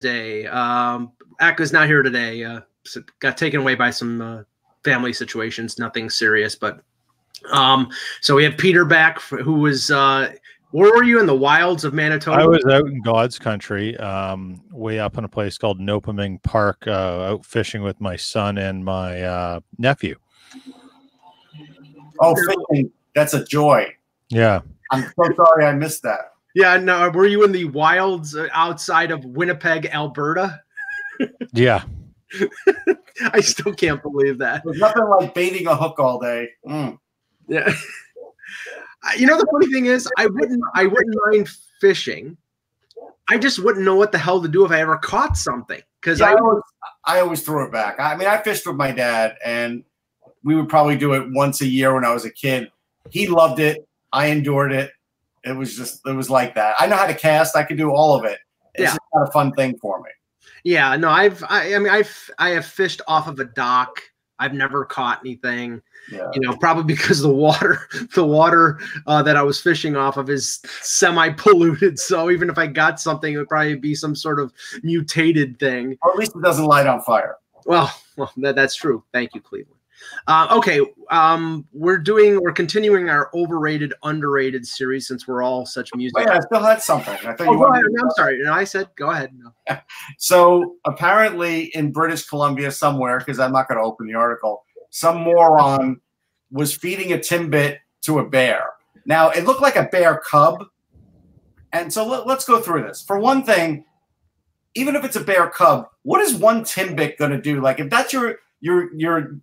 Day. Um, is not here today. Uh, got taken away by some uh, family situations. Nothing serious, but um, so we have Peter back, who was uh, where were you in the wilds of Manitoba? I was out in God's country, um, way up in a place called Nopiming Park, uh, out fishing with my son and my uh, nephew. Oh, fishing! That's a joy. Yeah. I'm so sorry I missed that. Yeah, no. Were you in the wilds uh, outside of Winnipeg, Alberta? yeah. I still can't believe that. There's nothing like baiting a hook all day. Mm. Yeah. you know the funny thing is, I wouldn't. I wouldn't mind fishing. I just wouldn't know what the hell to do if I ever caught something. Because yeah, I, I always, I always threw it back. I mean, I fished with my dad, and we would probably do it once a year when I was a kid. He loved it. I endured it. It was just it was like that. I know how to cast. I could do all of it. It's Yeah. just not a fun thing for me. yeah, no, I've. I, I mean, I've. I have fished off of a dock. I've never caught anything. Yeah. You know, probably because the water, the water uh, that I was fishing off of is semi-polluted. So even if I got something, it would probably be some sort of mutated thing. Or at least it doesn't light on fire. Well, well, that, that's true. Thank you, Cleveland. Uh, okay, um, we're doing, we're continuing our overrated, underrated series since we're all such music. Wait, I still had something. I thought Oh, you go ahead. I'm sorry. No, I said go ahead. No. So apparently, in British Columbia, somewhere, because I'm not going to open the article, some moron was feeding a timbit to a bear. Now it looked like a bear cub, and so let, us go through this. For one thing, even if it's a bear cub, what is one timbit going to do? Like if that's your your your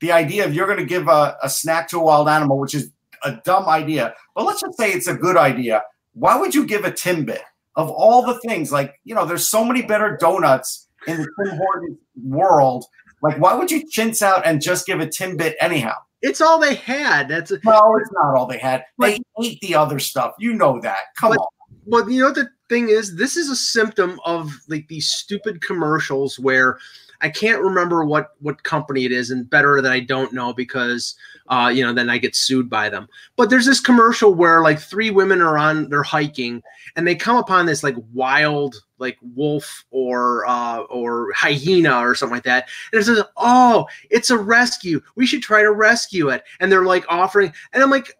the idea of you're going to give a, a snack to a wild animal, which is a dumb idea, but let's just say it's a good idea. Why would you give a timbit? Of all the things, like you know, there's so many better donuts in the Tim Hortons world. Like, why would you chintz out and just give a timbit anyhow? It's all they had. That's a, No, it's not all they had. They ate the other stuff. You know that. Come But- on. Well, you know the thing is, this is a symptom of like these stupid commercials where I can't remember what what company it is, and better that I don't know because uh, you know then I get sued by them. But there's this commercial where like three women are on they're hiking and they come upon this like wild like wolf or uh, or hyena or something like that, and it says, "Oh, it's a rescue. We should try to rescue it." And they're like offering, and I'm like,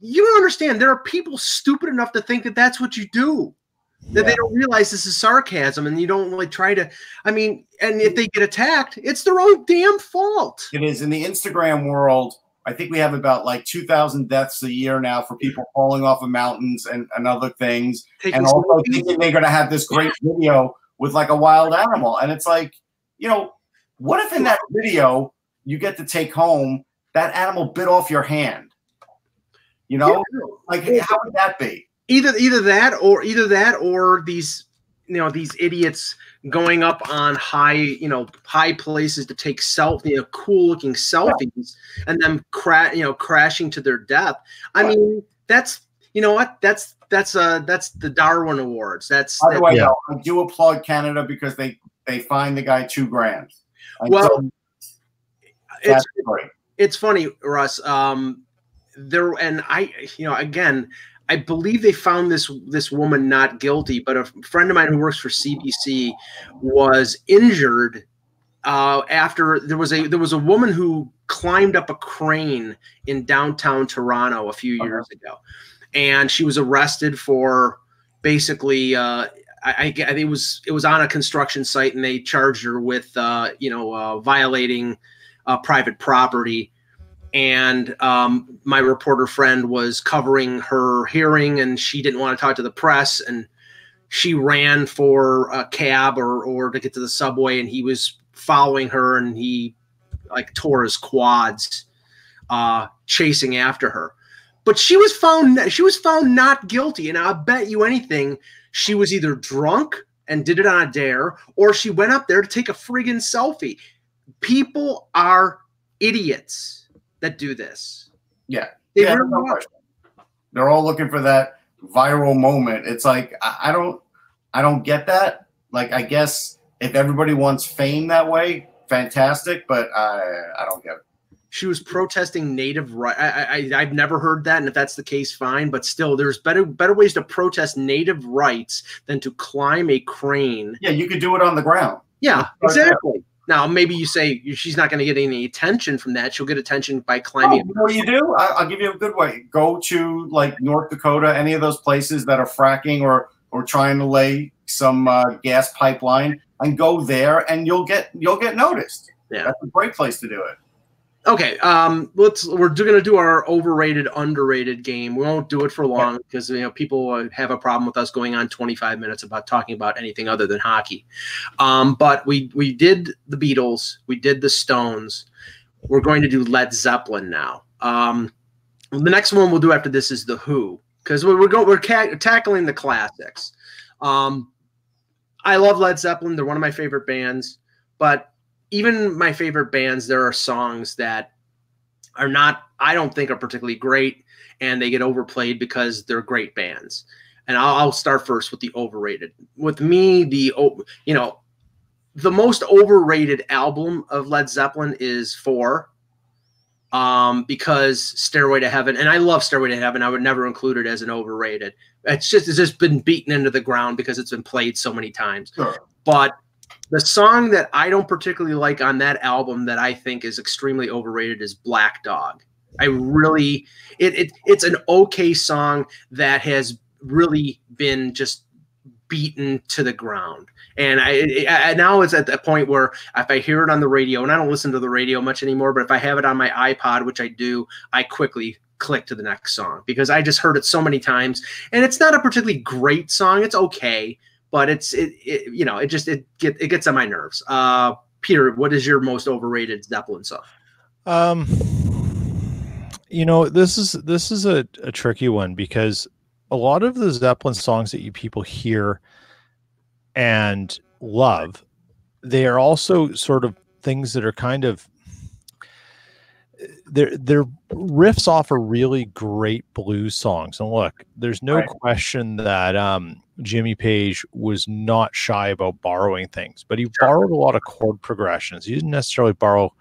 you don't understand. There are people stupid enough to think that that's what you do. That they don't realize this is sarcasm, and you don't like try to. I mean, and if they get attacked, it's their own damn fault. It is in the Instagram world. I think we have about like 2,000 deaths a year now for people falling off of mountains and, and other things. Taking and also thinking they're going to have this great video with like a wild animal. And it's like, you know, what if in that video you get to take home that animal bit off your hand? You know, like how would that be? Either either that or either that or these you know these idiots going up on high you know high places to take self you know cool looking selfies and then cra- you know crashing to their death i mean that's you know what that's that's uh that's the darwin awards that's By the way, Yeah. I do applaud Canada because they they fined the guy two grand. And Well, it's that's great. it's funny, Russ. Um, there and I, you know, again, I believe they found this this woman not guilty, but a friend of mine who works for CBC was injured uh, after there was a there was a woman who climbed up a crane in downtown Toronto a few Uh-huh. years ago, and she was arrested for basically. Uh, I, I, I think it was it was on a construction site, and they charged her with uh, you know uh, violating uh, private property. And um, my reporter friend was covering her hearing, and she didn't want to talk to the press, and she ran for a cab or or to get to the subway, and he was following her, and he like tore his quads, uh, chasing after her. But she was found she was found not guilty, and I bet you anything she was either drunk and did it on a dare, or she went up there to take a friggin' selfie. People are idiots that do this. Yeah. They Yeah, really no. They're all looking for that viral moment. It's like I, I don't I don't get that. Like I guess if everybody wants fame that way, fantastic, but I I don't get it. she was protesting native right. I, I I've never heard that, and if that's the case, fine. But still, there's better better ways to protest native rights than to climb a crane. Yeah, you could do it on the ground. Yeah, exactly. Now, maybe you say she's not going to get any attention from that. She'll get attention by climbing. Oh, what do you do? I, will give you a good way. Go to like North Dakota, any of those places that are fracking or or trying to lay some uh, gas pipeline, and go there, and you'll get you'll get noticed. Yeah, that's a great place to do it. Okay, um, let's. We're going to do our overrated, underrated game. We won't do it for long because you know people have a problem with us going on 25 minutes about talking about anything other than hockey. Um, but we we did the Beatles, we did the Stones. We're going to do Led Zeppelin now. Um, the next one we'll do after this is the Who because we're we're going we're ca- tackling the classics. Um, I love Led Zeppelin; they're one of my favorite bands, but even my favorite bands, there are songs that are not, I don't think are particularly great, and they get overplayed because they're great bands. And I'll, I'll start first with the overrated. With me, the you know, the most overrated album of Led Zeppelin is Four, um, because Stairway to Heaven, and I love Stairway to Heaven. I would never include it as an overrated. It's just it's just been beaten into the ground because it's been played so many times. Sure. But the song that I don't particularly like on that album that I think is extremely overrated is Black Dog. I really it, it it's an okay song that has really been just beaten to the ground. And I, I, now it's at the point where if I hear it on the radio, and I don't listen to the radio much anymore, but if I have it on my iPod, which I do, I quickly click to the next song because I just heard it so many times. And it's not a particularly great song. It's okay, but it's it, it, you know it just it get it gets on my nerves. Uh, Peter, what is your most overrated Zeppelin song? Um, you know this is this is a, a tricky one because a lot of the Zeppelin songs that you people hear and love, they are also sort of things that are kind of their their riffs offer really great blues songs. And look, there's no right. question that um, Jimmy Page was not shy about borrowing things, but he sure. borrowed a lot of chord progressions. He didn't necessarily borrow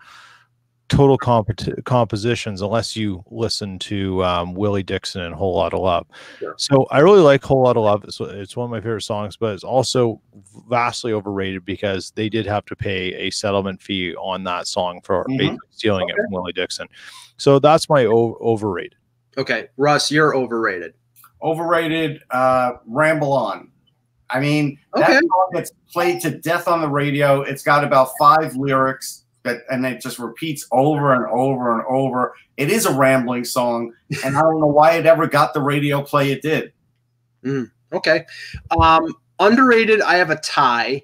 total comp- compositions unless you listen to um, Willie Dixon and Whole Lot of Love. Sure. So I really like Whole Lot of Love. It's, it's, one of my favorite songs, but it's also vastly overrated because they did have to pay a settlement fee on that song for mm-hmm. stealing okay. it from Willie Dixon. So that's my o- overrated. Okay, Russ, you're overrated. Overrated. Uh, Ramble on. I mean, okay. that song gets played to death on the radio. It's got about five lyrics that and it just repeats over and over and over. It is a rambling song, and I don't know why it ever got the radio play it did. Mm, okay, um, underrated. I have a tie.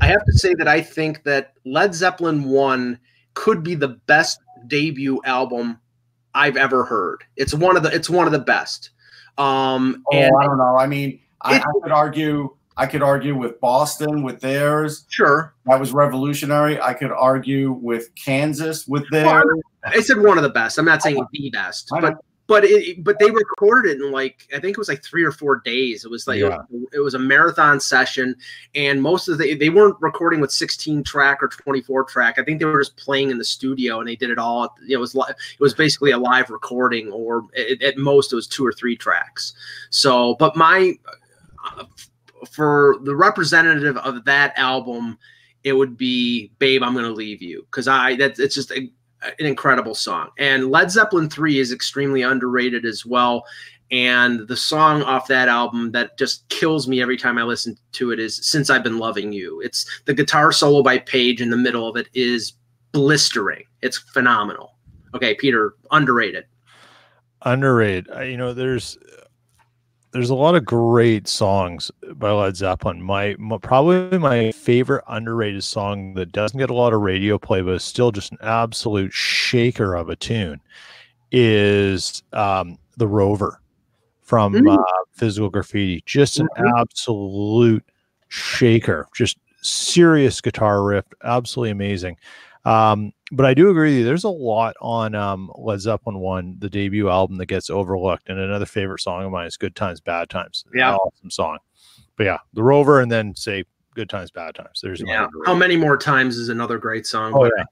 I have to say that I think that Led Zeppelin one could be the best debut album I've ever heard. It's one of the it's one of the best. Um, oh, and I don't know. I mean, I, I could argue I could argue with Boston with theirs. Sure. That was revolutionary. I could argue with Kansas with theirs. Well, I said one of the best. I'm not saying the best, but but it, but they recorded it in like I think it was like three or four days. It was like yeah. it, was a marathon session, and most of the they weren't recording with 16 track or 24 track. I think they were just playing in the studio, and they did it all. It was live. it was basically a live recording, or at, at most it was two or three tracks. So, but my uh, for the representative of that album, it would be "Babe, I'm Gonna Leave You" because I that's it's just a, an incredible song. And Led Zeppelin three is extremely underrated as well. And the song off that album that just kills me every time I listen to it is "Since I've Been Loving You." It's the guitar solo by Page in the middle of it is blistering. It's phenomenal. Okay, Peter, underrated. Underrated. You know, there's there's a lot of great songs by Led Zeppelin. My, my, probably my favorite underrated song that doesn't get a lot of radio play, but is still just an absolute shaker of a tune, is um, the Rover from mm-hmm. uh, Physical Graffiti. Just an mm-hmm. absolute shaker, just serious guitar riff, absolutely amazing. Um, but I do agree with you. There's a lot on um, Led Zeppelin one, the debut album, that gets overlooked. And another favorite song of mine is "Good Times, Bad Times." Yeah, awesome song. But yeah, the Rover, and then say "Good Times, Bad Times." There's yeah. How many more times is another great song? Oh, yeah.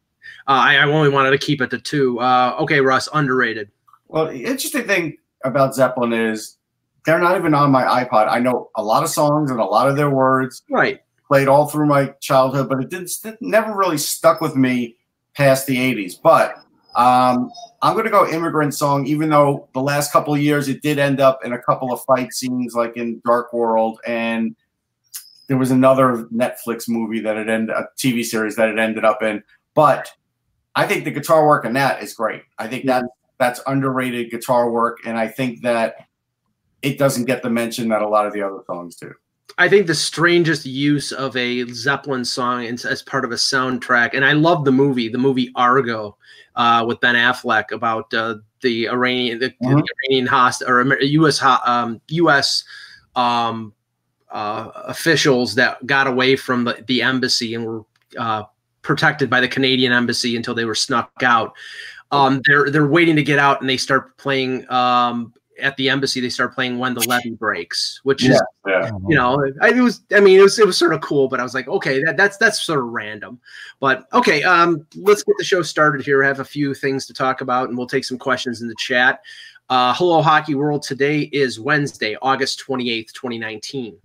Uh, I, I only wanted to keep it to two. Uh, okay, Russ, underrated. Well, the interesting thing about Zeppelin is they're not even on my iPod. I know a lot of songs and a lot of their words. Right. Played all through my childhood, but it didn't it never really stuck with me past the 80s. But um, I'm going to go immigrant song, even though the last couple of years it did end up in a couple of fight scenes, like in Dark World, and there was another Netflix movie that it ended, a TV series that it ended up in. But I think the guitar work in that is great. I think that that's underrated guitar work, and I think that it doesn't get the mention that a lot of the other songs do. I think the strangest use of a Zeppelin song as part of a soundtrack, and I love the movie, the movie Argo, uh, with Ben Affleck about uh, the Iranian, the, mm-hmm. the Iranian host or U.S. Um, U.S. Um, uh, officials that got away from the, the embassy and were uh, protected by the Canadian embassy until they were snuck out. Um, they're they're waiting to get out, and they start playing um, at the embassy they start playing when the levee breaks which yeah, is yeah. you know it was i mean it was it was sort of cool but i was like okay that, that's that's sort of random but okay um let's get the show started here I have a few things to talk about and we'll take some questions in the chat uh hello hockey world today is wednesday august 28th 2019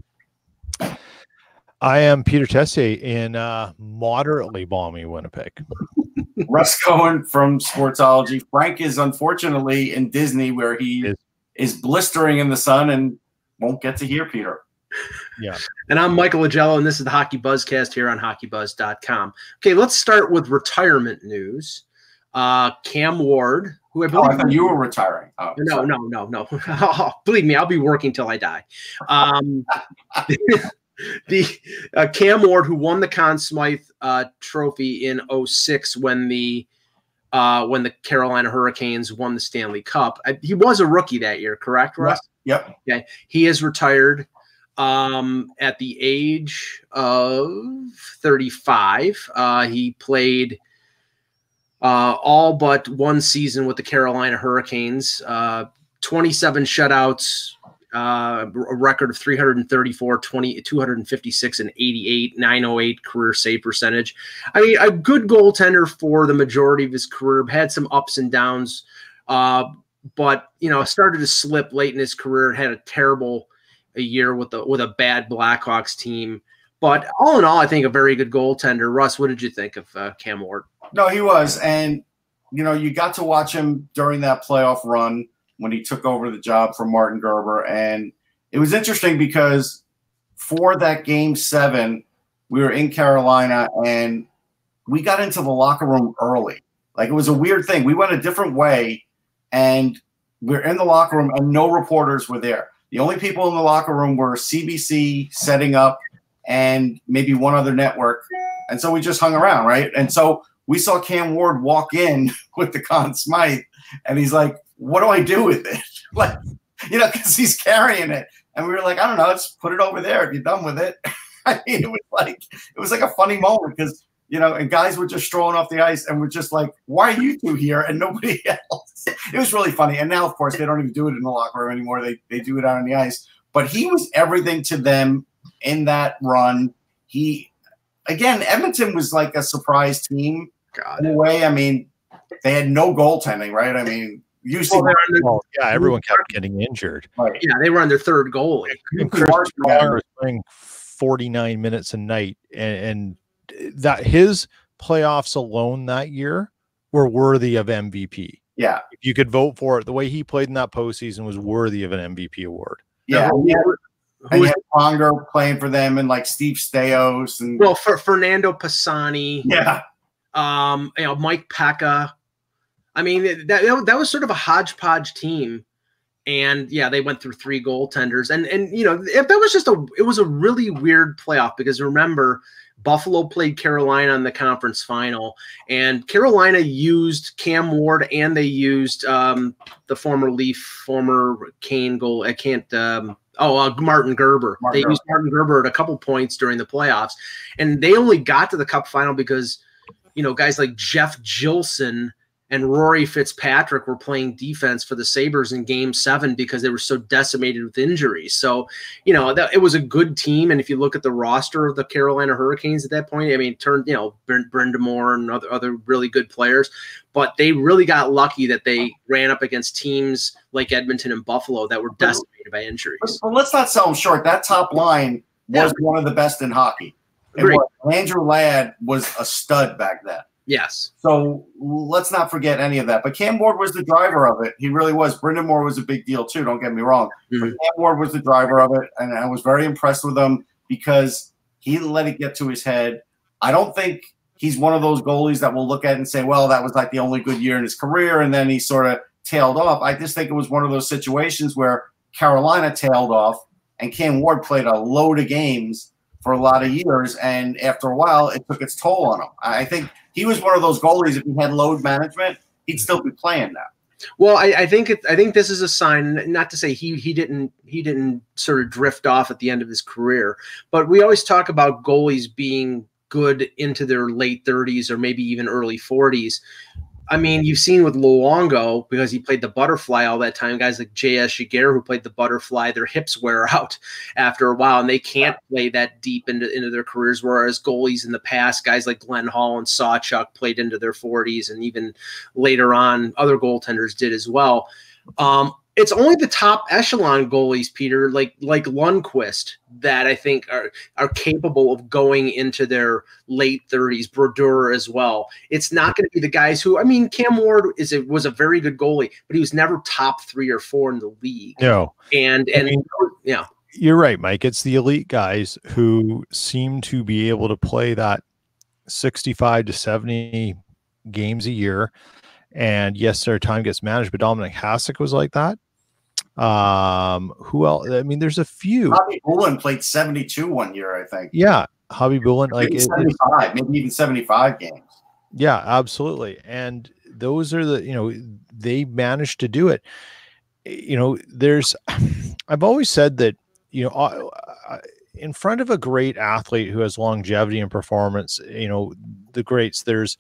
I am Peter Tessier in uh, moderately balmy Winnipeg. Russ Cohen from Sportsology. Frank is unfortunately in Disney where he is is blistering in the sun and won't get to hear Peter. Yeah. And I'm Michael Augello, and this is the Hockey Buzzcast here on hockeybuzz.com. Okay, let's start with retirement news. Uh, Cam Ward, who I believe oh, I thought you were retiring. Oh, no, no, no, no, no. Believe me, I'll be working till I die. Um, the uh, Cam Ward, who won the Conn Smythe uh, Trophy in 06 when the uh, when the Carolina Hurricanes won the Stanley Cup. I, he was a rookie that year, correct, Russ? Yep. Okay. He is retired um, at the age of 35. Uh, he played uh, all but one season with the Carolina Hurricanes, uh, 27 shutouts, uh, a record of 334, 20, 256, and 88, 908 career save percentage. I mean, a good goaltender for the majority of his career, had some ups and downs, uh, but you know, started to slip late in his career. Had a terrible a year with a with a bad Blackhawks team. But all in all, I think a very good goaltender. Russ, what did you think of uh, Cam Ward? No, he was, and you know, you got to watch him during that playoff run when he took over the job from Martin Gerber. And it was interesting because for that game seven, we were in Carolina and we got into the locker room early. Like it was a weird thing. We went a different way and we're in the locker room and no reporters were there. The only people in the locker room were CBC setting up and maybe one other network. And so we just hung around, right? And so we saw Cam Ward walk in with the Conn Smythe and he's like, what do I do with it? like, you know, because he's carrying it. And we were like, I don't know, just put it over there if you're done with it. I mean, it was like it was like a funny moment because you know, and guys were just strolling off the ice and we're just like, why are you two here and nobody else? It was really funny. And now, of course, they don't even do it in the locker room anymore. They they do it out on the ice. But he was everything to them in that run. He again, Edmonton was like a surprise team God. in a way. I mean, they had no goaltending, right? I mean, usually well, yeah, everyone kept getting injured. Right. Yeah, they were on their third goalie. And Chris was playing 49 minutes a night, and, and that his playoffs alone that year were worthy of MVP. Yeah, if you could vote for it, the way he played in that postseason was worthy of an MVP award. Yeah, yeah. And you had Pronger playing for them, and like Steve Staios, and well, for Fernando Pisani, yeah, um, you know, Mike Peca. I mean, that that was sort of a hodgepodge team, and yeah, they went through three goaltenders, and and you know, if that was just a, it was a really weird playoff because remember, Buffalo played Carolina in the conference final, and Carolina used Cam Ward and they used um, the former Leaf, former Kane goal. I can't. Um, oh, uh, Martin Gerber. Martin they Gerber. used Martin Gerber at a couple points during the playoffs, and they only got to the Cup final because you know guys like Jeff Jillson and Rory Fitzpatrick were playing defense for the Sabres in game seven because they were so decimated with injuries. So, you know, that, it was a good team. And if you look at the roster of the Carolina Hurricanes at that point, I mean, turned, you know, Brind'Amour and other, other really good players, but they really got lucky that they ran up against teams like Edmonton and Buffalo that were decimated by injuries. But let's not sell them short. That top line was yeah. one of the best in hockey. Andrew Ladd was a stud back then. Yes. So let's not forget any of that. But Cam Ward was the driver of it. He really was. Brind'Amour was a big deal too. Don't get me wrong. Mm-hmm. But Cam Ward was the driver of it, and I was very impressed with him because he didn't let it get to his head. I don't think he's one of those goalies that will look at and say, "Well, that was like the only good year in his career," and then he sort of tailed off. I just think it was one of those situations where Carolina tailed off, and Cam Ward played a load of games for a lot of years, and after a while, it took its toll on him. I think he was one of those goalies. If he had load management, he'd still be playing now. Well, I, I think it, I think this is a sign. Not to say he he didn't he didn't sort of drift off at the end of his career, but we always talk about goalies being good into their late 30s or maybe even early 40s. I mean, you've seen with Luongo because he played the butterfly all that time. Guys like J.S. Giguere who played the butterfly, their hips wear out after a while, and they can't play that deep into, into their careers. Whereas goalies in the past, guys like Glenn Hall and Sawchuk played into their 40s, and even later on, other goaltenders did as well. Um, it's only the top echelon goalies, Peter, like like Lundqvist, that I think are are capable of going into their late 30s. Brodeur as well. It's not going to be the guys who I mean, Cam Ward is a, was a very good goalie, but he was never top three or four in the league. No, and and I mean, yeah, you're right, Mike. It's the elite guys who seem to be able to play that 65 to 70 games a year. And yes, their time gets managed, but Dominik Hasek was like that. Um, who else? I mean, there's a few. Khabibulin played 72 one year, I think. Yeah, Khabibulin, like maybe 75, maybe even 75 games. Yeah, absolutely. And those are the, you know, they managed to do it. You know, there's, I've always said that, you know, in front of a great athlete who has longevity and performance, you know, the greats, there's,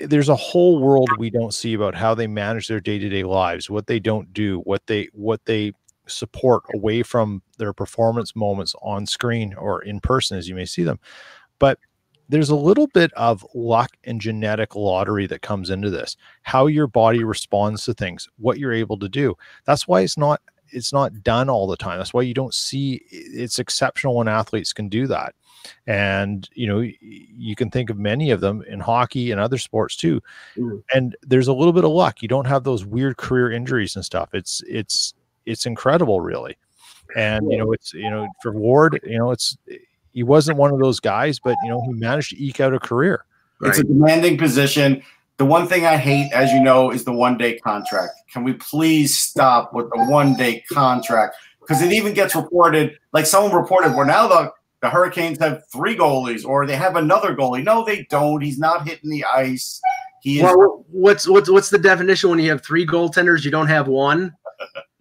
Eh, there's a whole world we don't see about how they manage their day-to-day lives what they don't do what they what they support away from their performance moments on screen or in person as you may see them. But there's a little bit of luck and genetic lottery that comes into this how your body responds to things what you're able to do. That's why it's not it's not done all the time. That's why you don't see it's exceptional when athletes can do that. And you know you can think of many of them in hockey and other sports too. Mm. and there's a little bit of luck. You don't have those weird career injuries and stuff. It's it's it's incredible really. And you know it's you know for ward you know it's he wasn't one of those guys but you know he managed to eke out a career right? it's a demanding position the one thing I hate, as you know, is the one day contract. Can we please stop with the one day contract? Because it even gets reported, like someone reported, where now the the Hurricanes have three goalies or they have another goalie. No, they don't. He's not hitting the ice. He is. Well, what's what's what's the definition when you have three goaltenders? You don't have one.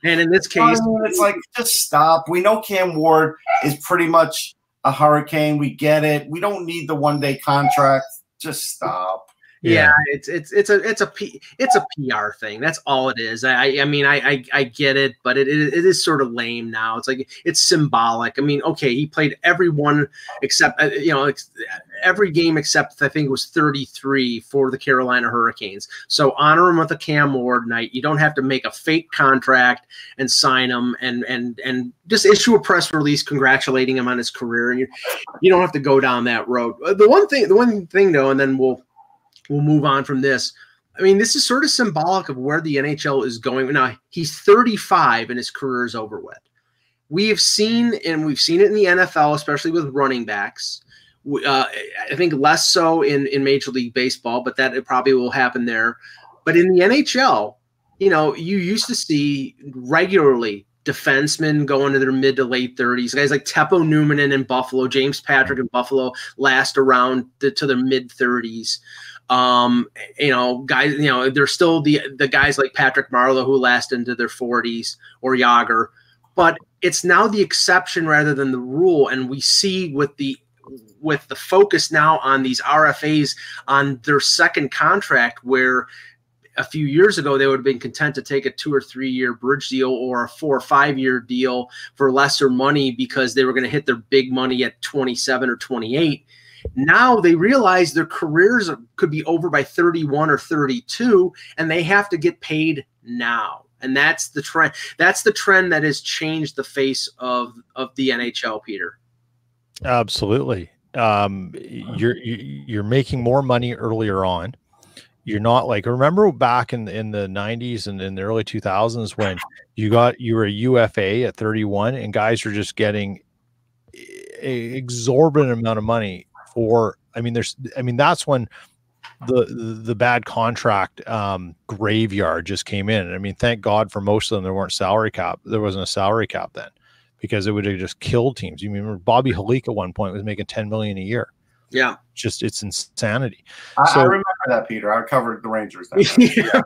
And in this case, it's like just stop. We know Cam Ward is pretty much a Hurricane. We get it. We don't need the one day contract. Just stop. Yeah. yeah, it's it's it's a it's a P, it's a PR thing. That's all it is. I I mean I I, I get it, but it, it, it is sort of lame now. It's like it's symbolic. I mean, okay, he played every one except uh, you know every game except I think it was 33 for the Carolina Hurricanes. So honor him with a Cam Ward night. You don't have to make a fake contract and sign him and and and just issue a press release congratulating him on his career. And you you don't have to go down that road. The one thing the one thing though, and then we'll we'll move on from this. I mean, this is sort of symbolic of where the NHL is going. Now, he's 35 and his career is over with. We have seen, and we've seen it in the NFL, especially with running backs. Uh, I think less so in, in Major League Baseball, but that it probably will happen there. But in the NHL, you know, you used to see regularly defensemen go into their mid to late 30s. Guys like Teppo Numminen in Buffalo, James Patrick in Buffalo last around the, to their mid 30s. Um, you know, guys, you know, there's still the the guys like Patrick Marleau who last into their 40s or Jagr, but it's now the exception rather than the rule. And we see with the with the focus now on these RFAs on their second contract where a few years ago, they would have been content to take a two or three year bridge deal or a four or five year deal for lesser money because they were going to hit their big money at 27 or 28. Now they realize their careers could be over by 31 or 32, and they have to get paid now. And that's the trend. That's the trend that has changed the face of of the NHL, Peter. Absolutely. Um, you're you're making more money earlier on. You're not like remember back in in the 90s and in the early 2000s when you got you were a UFA at 31 and guys were just getting a exorbitant amount of money for I mean there's I mean that's when the the bad contract um, graveyard just came in. I mean, thank God for most of them there weren't salary cap. There wasn't a salary cap then because it would have just killed teams. You remember Bobby Holik at one point was making 10 million a year. Yeah. Just it's insanity. I, so, I remember that, Peter. I covered the Rangers. yeah,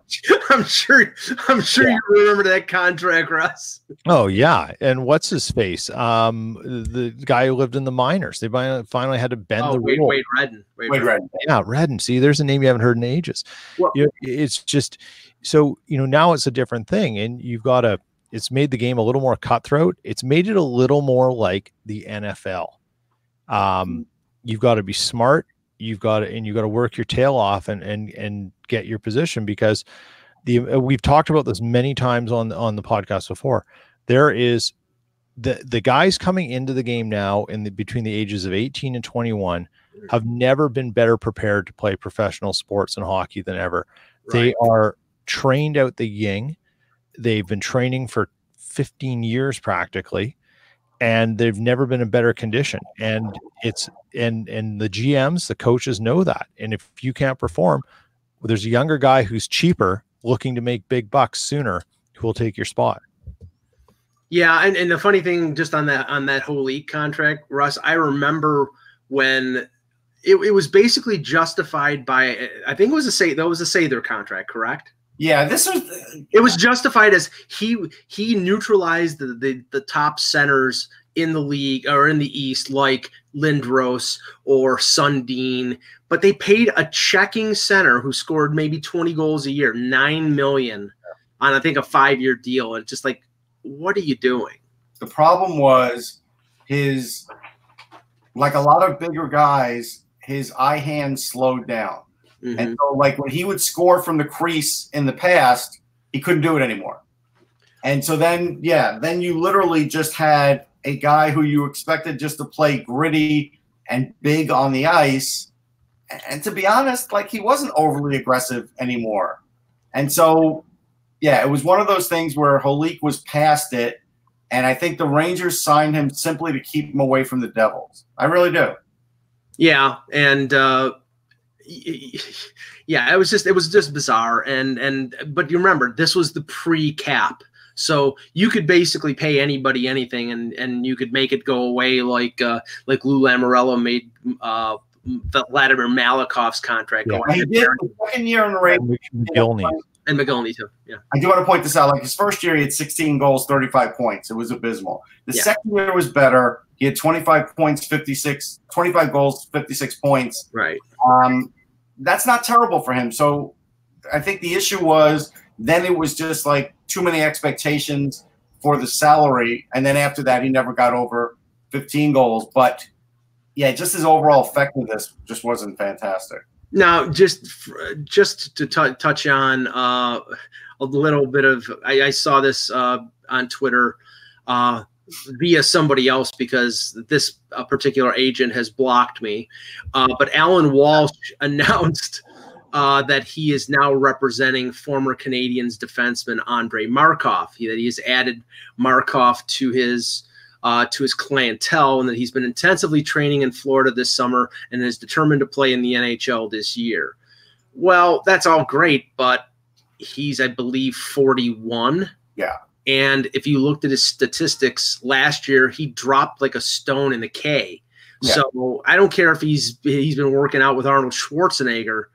I'm sure I'm sure yeah. you remember that contract, Russ. Oh yeah. And what's his face? Um the guy who lived in the minors. They finally had to bend oh, the Wade, rule. Wade Redden. Wade, Wade Redden. Yeah, Redden. See, there's a name you haven't heard in ages. Well, you know, it's just so you know now it's a different thing, and you've got to. It's made the game a little more cutthroat. It's made it a little more like the NFL. Um, you've got to be smart you've got to and you've got to work your tail off and and and get your position because the uh, we've talked about this many times on on the podcast before. There is the the guys coming into the game now in the between the ages of 18 and 21 have never been better prepared to play professional sports and hockey than ever. Right. they are trained out the ying they've been training for 15 years practically and they've never been in better condition. And it's and and the gms the coaches know that. And if you can't perform well, there's a younger guy who's cheaper looking to make big bucks sooner who will take your spot. Yeah and, and the funny thing just on that on that Holik contract russ i remember when it, it was basically justified by i think it was a say that was a Sather contract correct yeah, this was it was justified as he he neutralized the, the the top centers in the league or in the East, like Lindros or Sundin, but they paid a checking center who scored maybe 20 goals a year, nine million on I think a five year deal. And just like, what are you doing? The problem was his like a lot of bigger guys, his eye hand slowed down. Mm-hmm. And so, like when he would score from the crease in the past, he couldn't do it anymore. And so then, yeah, then you literally just had a guy who you expected just to play gritty and big on the ice. And to be honest, like he wasn't overly aggressive anymore. And so, yeah, it was one of those things where Holik was past it. And I think the Rangers signed him simply to keep him away from the Devils. I really do. Yeah. And, uh, yeah, it was just it was just bizarre. And and but you remember this was the pre-cap. So you could basically pay anybody anything, and and you could make it go away like uh, like Lou Lamoriello made uh, Vladimir Malakhov's contract. Yeah. He did the second year in the race. And Mogilny too. Yeah. I do want to point this out. Like his first year, he had 16 goals, 35 points. It was abysmal. The yeah. second year was better. He had 25 points, 56, 25 goals, 56 points. Right. Um, that's not terrible for him. So I think the issue was then it was just like too many expectations for the salary. And then after that, he never got over 15 goals. But yeah, just his overall effectiveness just wasn't fantastic. Now, just just to t- touch on uh, a little bit of, I, I saw this uh, on Twitter. Uh, via somebody else because this particular agent has blocked me. Uh, but Alan Walsh announced uh, that he is now representing former Canadiens defenseman Andre Markov. He, that he has added Markov to his uh, to his clientele, and that he's been intensively training in Florida this summer and is determined to play in the NHL this year. Well, that's all great, but he's, I believe, 41. Yeah. And if you looked at his statistics last year, he dropped like a stone in the K. Yeah. So I don't care if he's he's been working out with Arnold Schwarzenegger.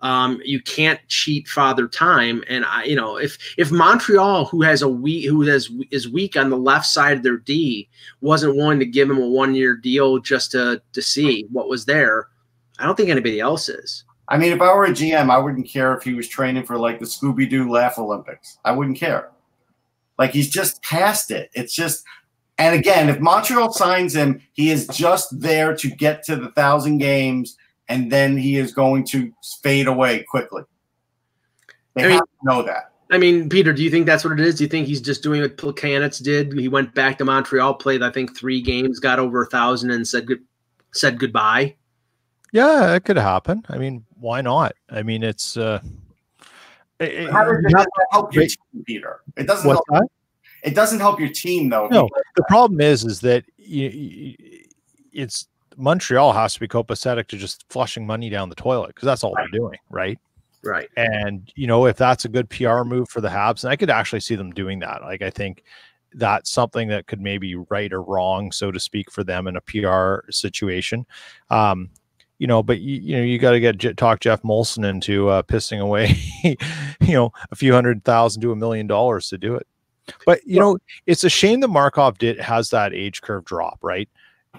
Um, you can't cheat father time. And I, you know, if if Montreal, who has a weak, who has is weak on the left side of their D, wasn't willing to give him a one year deal just to to see what was there, I don't think anybody else is. I mean, if I were a GM, I wouldn't care if he was training for like the Scooby Doo Laugh Olympics. I wouldn't care. Like he's just past it. It's just, and again, if Montreal signs him, he is just there to get to the thousand games, and then he is going to fade away quickly. They I mean- have to know that. I mean, Peter, do you think that's what it is? Do you think he's just doing what Plekanec did? He went back to Montreal, played I think three games, got over a thousand, and said good, said goodbye. Yeah, it could happen. I mean, why not? I mean, it's uh, it- How does have- help your team, Peter? It doesn't. Help, that? it doesn't help your team though. No, the problem is, is that you, you, it's Montreal has to be copacetic to just flushing money down the toilet because that's all they're doing, right? Right. And you know, if that's a good PR move for the Habs, and I could actually see them doing that. Like I think that's something that could maybe right or wrong, so to speak, for them in a PR situation. Um, you know, but you, you know, you got to get talk Geoff Molson into uh, pissing away, you know, a few hundred thousand to a million dollars to do it. But you know, it's a shame that Markov did has that age curve drop, right?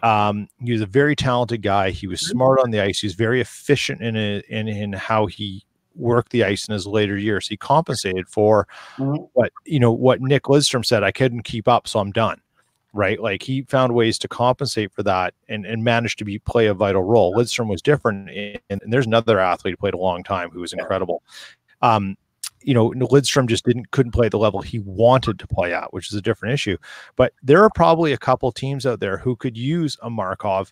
Um, he was a very talented guy. He was smart on the ice. He was very efficient in it, in in how he worked the ice in his later years. He compensated for Mhm. what you know what Nick Lidstrom said. I couldn't keep up, so I'm done. Right, like he found ways to compensate for that and, and managed to be play a vital role. Lidstrom was different, and, and there's another athlete who played a long time who was incredible. Um, you know, Lidstrom just didn't couldn't play at the level he wanted to play at, which is a different issue. But there are probably a couple teams out there who could use a Markov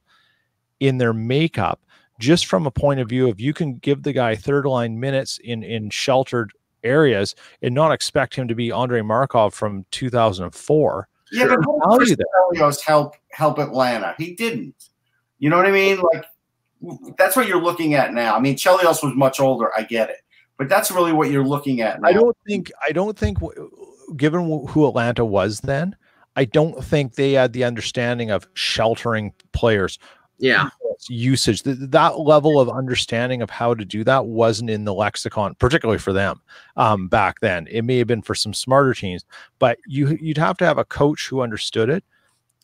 in their makeup just from a point of view of you can give the guy third line minutes in in sheltered areas and not expect him to be Andre Markov from 2004. Yeah, but how did Chris Chelios help help Atlanta? He didn't. You know what I mean? Like that's what you're looking at now. I mean, Chelios was much older. I get it, but that's really what you're looking at now. I don't think I don't think given who Atlanta was then, I don't think they had the understanding of sheltering players Yeah. usage Th- that level of understanding of how to do that wasn't in the lexicon particularly for them um, back then it may have been for some smarter teams but you you'd have to have a coach who understood it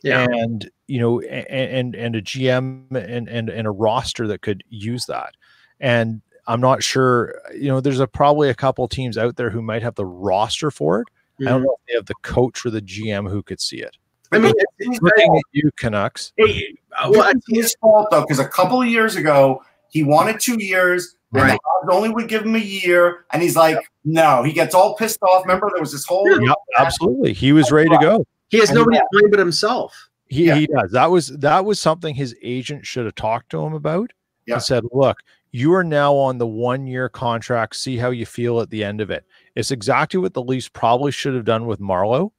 Yeah. and you know a- a- and and a gm and and, and a roster that could use that and i'm not sure you know there's a probably a couple teams out there who might have the roster for it i don't Mhm. know if they have the coach or the gm who could see it I mean, He's looking at you canucks hey, uh, well, it's his fault though, because a couple of years ago he wanted two years, and Right. the only would give him a year, and he's like, no, he gets all pissed off. Remember, there was this whole yep absolutely he was ready to go he has and nobody to blame but himself. He, Yeah. he does. That was that was something his agent should have talked to him about Yeah. and said, "Look, you are now on the one year contract. See how you feel at the end of it." It's exactly what the Leafs probably should have done with Marleau.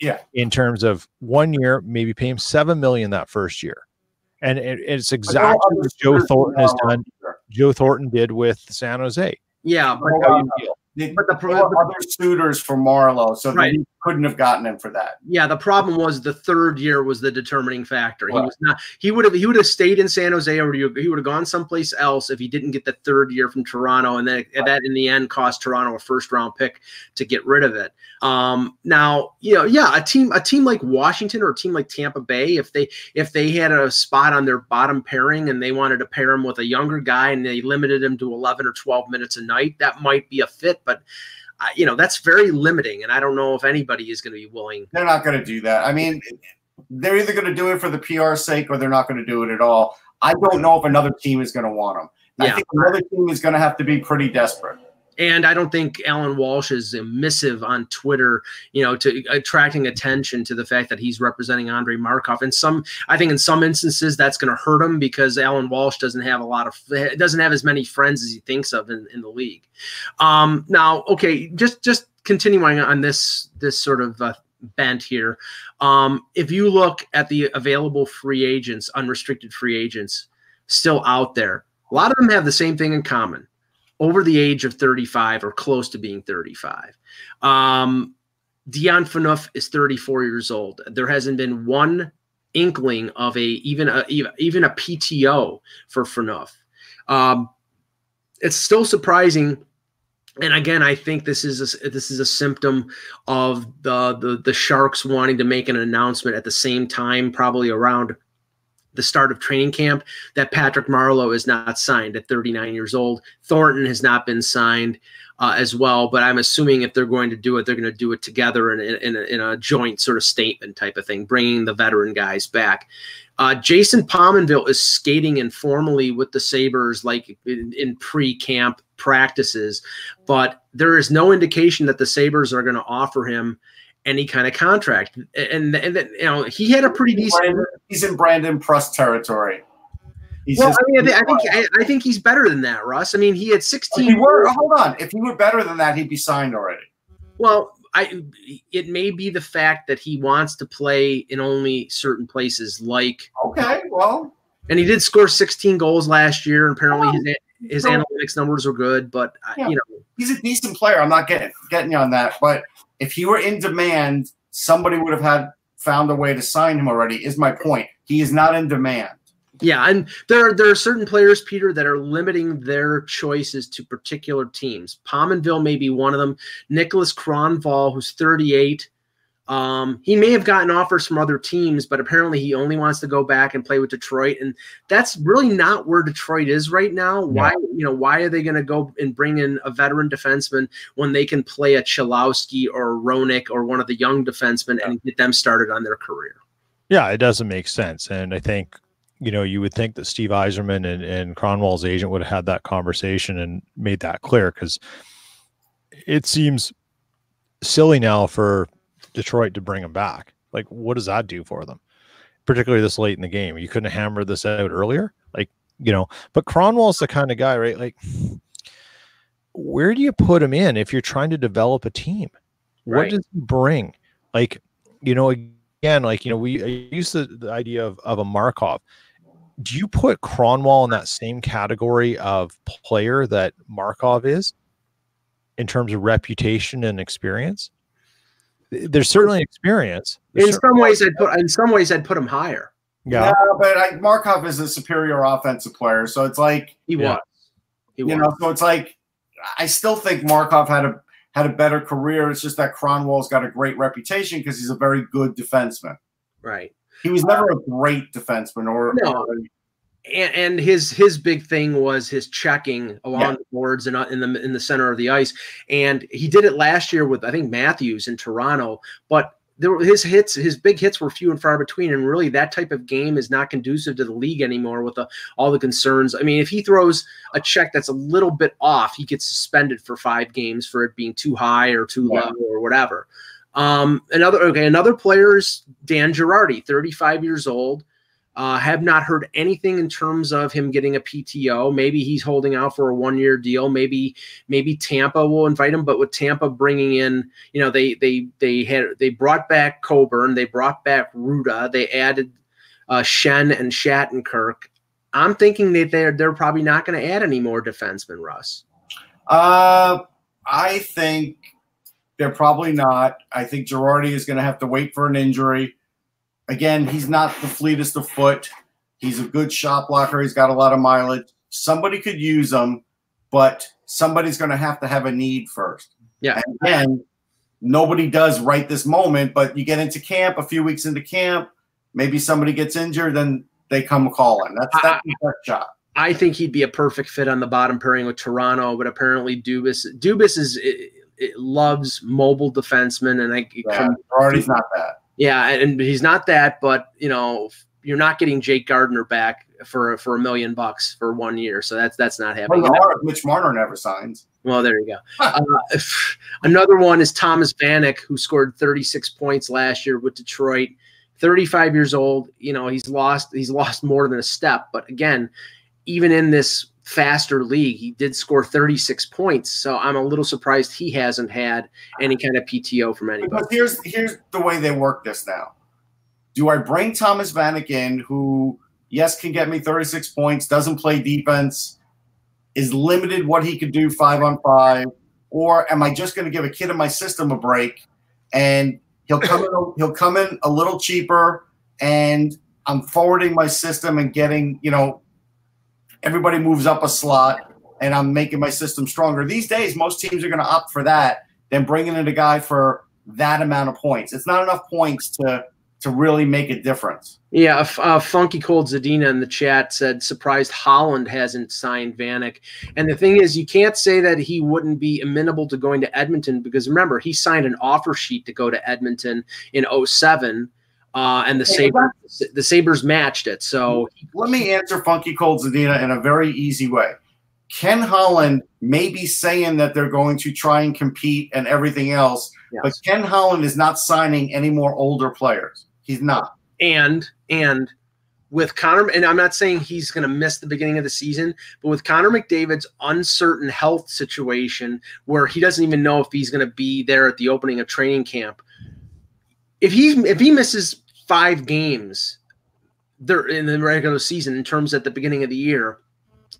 Yeah. In terms of one year, maybe pay him seven million that first year, and it, it's exactly what Joe Thornton has done. Joe Thornton did with San Jose. Yeah, but How you uh, feel. But the there pro- other suitors for Marleau, so Right. Couldn't have gotten him for that. yeah, the problem was the third year was the determining factor. He was not. He would have. He would have stayed in San Jose, or he would have gone someplace else if he didn't get the third year from Toronto, and then and that in the end cost Toronto a first round pick to get rid of it. Um, now, you know, yeah, a team a team like Washington or a team like Tampa Bay, if they if they had a spot on their bottom pairing and they wanted to pair him with a younger guy and they limited him to eleven or twelve minutes a night, that might be a fit, but. Uh, you know that's very limiting, and I don't know if anybody is going to be willing They're not going to do that. I mean, they're either going to do it for the PR sake or they're not going to do it at all. I don't know if another team is going to want him. I think another team is going to have to be pretty desperate. And I don't think Alan Walsh is emissive on Twitter, you know, to attracting attention to the fact that he's representing Andre Markov. And some, I think, in some instances, that's going to hurt him because Alan Walsh doesn't have a lot of, doesn't have as many friends as he thinks of in, in the league. Um, now, okay, just just continuing on this this sort of uh, bent here. Um, if you look at the available free agents, unrestricted free agents, still out there, a lot of them have the same thing in common over the age of 35 or close to being 35. Um, Dion Phaneuf is 34 years old. There hasn't been one inkling of a even a even a PTO for Phaneuf. Um, it's still surprising. And again, I think this is a, this is a symptom of the, the the Sharks wanting to make an announcement at the same time, probably around the start of training camp that Patrick Marleau is not signed at 39 years old. Thornton has not been signed uh, as well, but I'm assuming if they're going to do it, they're going to do it together in, in, in, a, in a joint sort of statement type of thing, bringing the veteran guys back. Uh, Jason Pominville is skating informally with the Sabres, like in, in pre camp practices, but there is no indication that the Sabres are going to offer him any kind of contract. And, and, and you know, he had a pretty decent. Brandon, he's in Brandon Prust territory. He's well, I mean, I think I, I, think he's better than that, Russ. I mean, he had 16. If he were, hold on. If he were better than that, he'd be signed already. Well, I it may be the fact that he wants to play in only certain places, like okay, well, and he did score 16 goals last year, and apparently his his so, analytics numbers are good. But yeah, you know, he's a decent player. I'm not getting getting you on that, but if he were in demand, somebody would have had found a way to sign him already. Is my point? He is not in demand. Yeah, and there are, there are certain players, Peter, that are limiting their choices to particular teams. Pominville may be one of them. Nicholas Kronwall, who's 38, um, he may have gotten offers from other teams, but apparently he only wants to go back and play with Detroit, and that's really not where Detroit is right now. Why, you know, why are they going to go and bring in a veteran defenseman when they can play a Cholowski or a Hronek or one of the young defensemen yeah. and get them started on their career? Yeah, it doesn't make sense, and I think you know, you would think that Steve Yzerman and, and Kronwall's agent would have had that conversation and made that clear because it seems silly now for Detroit to bring him back. Like, what does that do for them? Particularly this late in the game. You couldn't hammer this out earlier. Like, you know, but Kronwall's the kind of guy, right? Like, where do you put him in if you're trying to develop a team? What does he bring? Like, you know, again, like, you know, we use the, the idea of, of a Markov do you put Kronwall in that same category of player that Markov is in terms of reputation and experience? There's certainly experience. There's in some ways, I'd put in some ways I'd put him higher. Yeah, yeah but I, Markov is a superior offensive player, so it's like he was. He you was. know, so it's like I still think Markov had a had a better career. It's just that Kronwall's got a great reputation because he's a very good defenseman. Right. He was never a great defenseman or, no. Or, and, and, his his big thing was his checking along yeah. the boards and in the in the center of the ice. And he did it last year with I think Matthews in Toronto, but there were his hits, his big hits were few and far between, and really that type of game is not conducive to the league anymore with the, all the concerns. I mean, if he throws a check that's a little bit off, he gets suspended for five games for it being too high or too yeah. low or whatever. Um, another okay, another player is Dan Girardi, 35 years old. Uh, have not heard anything in terms of him getting a PTO. Maybe he's holding out for a one-year deal. Maybe maybe Tampa will invite him. But with Tampa bringing in, you know, they they they had they brought back Coburn, they brought back Rutta, they added uh, Schenn and Shattenkirk. I'm thinking that they're they're probably not going to add any more defensemen, Russ. Uh, I think they're probably not. I think Girardi is going to have to wait for an injury. Again, he's not the fleetest of foot. He's a good shot blocker. He's got a lot of mileage. Somebody could use him, but somebody's going to have to have a need first. Yeah. And again, nobody does right this moment, but you get into camp, a few weeks into camp, maybe somebody gets injured, then they come calling. That's that's the shot. I think he'd be a perfect fit on the bottom pairing with Toronto, but apparently Dubas Dubas is loves mobile defensemen, and I yeah, not that. Yeah, and he's not that, but you know, you're not getting Jake Gardiner back for for a million bucks for one year, so that's that's not happening. Well, Mitch Marner never signs. Well, there you go. uh, another one is Thomas Vanek, who scored 36 points last year with Detroit. 35 years old. You know, he's lost he's lost more than a step, but again, even in this faster league. He did score 36 points, so I'm a little surprised he hasn't had any kind of PTO from anybody. But here's here's the way they work this now. Do I bring Thomas Vanek in, who yes can get me 36 points, doesn't play defense, is limited what he could do five on five, or am I just going to give a kid in my system a break and he'll come in he'll come in a little cheaper and I'm forwarding my system and getting you know everybody moves up a slot and I'm making my system stronger. These days, most teams are going to opt for that than bringing in a guy for that amount of points. It's not enough points to to really make a difference. Yeah, uh, Funky Cold Zadina in the chat said surprised Holland hasn't signed Vanek. And the thing is, you can't say that he wouldn't be amenable to going to Edmonton because remember, he signed an offer sheet to go to Edmonton in 07. Uh, and the Sabres, the Sabres matched it. So let me answer Funky Cold Zadina in a very easy way. Ken Holland may be saying that they're going to try and compete and everything else, yes. but Ken Holland is not signing any more older players. He's not. And and with Connor, and I'm not saying he's going to miss the beginning of the season, but with Connor McDavid's uncertain health situation, where he doesn't even know if he's going to be there at the opening of training camp, if he if he misses five games, there in the regular season in terms at the beginning of the year,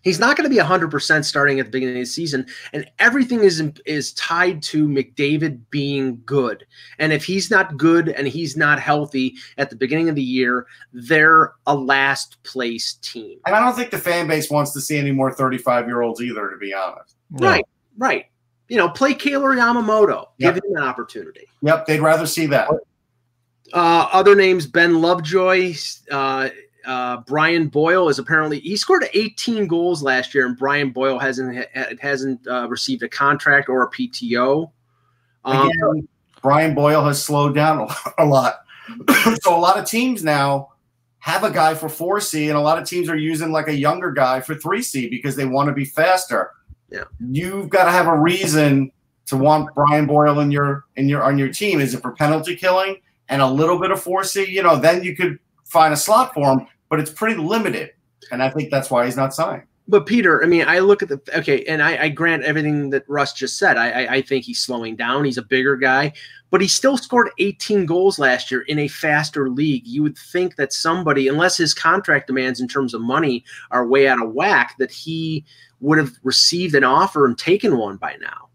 He's not going to be 100% starting at the beginning of the season, and everything is is tied to McDavid being good. And if he's not good and he's not healthy at the beginning of the year, they're a last place team. And I don't think the fan base wants to see any more 35 year olds either, to be honest. Right, right. You know, play Kailer Yamamoto, yep. give him an opportunity. Yep, they'd rather see that. Uh, other names: Ben Lovejoy, uh, uh, Brian Boyle is apparently he scored 18 goals last year, and Brian Boyle hasn't hasn't uh, received a contract or a PTO. Um, Again, Brian Boyle has slowed down a lot, so a lot of teams now have a guy for four C, and a lot of teams are using like a younger guy for three C because they want to be faster. Yeah, you've got to have a reason to want Brian Boyle in your in your on your team. Is it for penalty killing and a little bit of four C? You know, then you could find a slot for him but it's pretty limited. And I think that's why he's not signed. But Peter, I mean, I look at the okay, and I, I grant everything that Russ just said. I, I, I think he's slowing down. He's a bigger guy, but he still scored 18 goals last year in a faster league. You would think that somebody, unless his contract demands in terms of money are way out of whack, that he would have received an offer and taken one by now.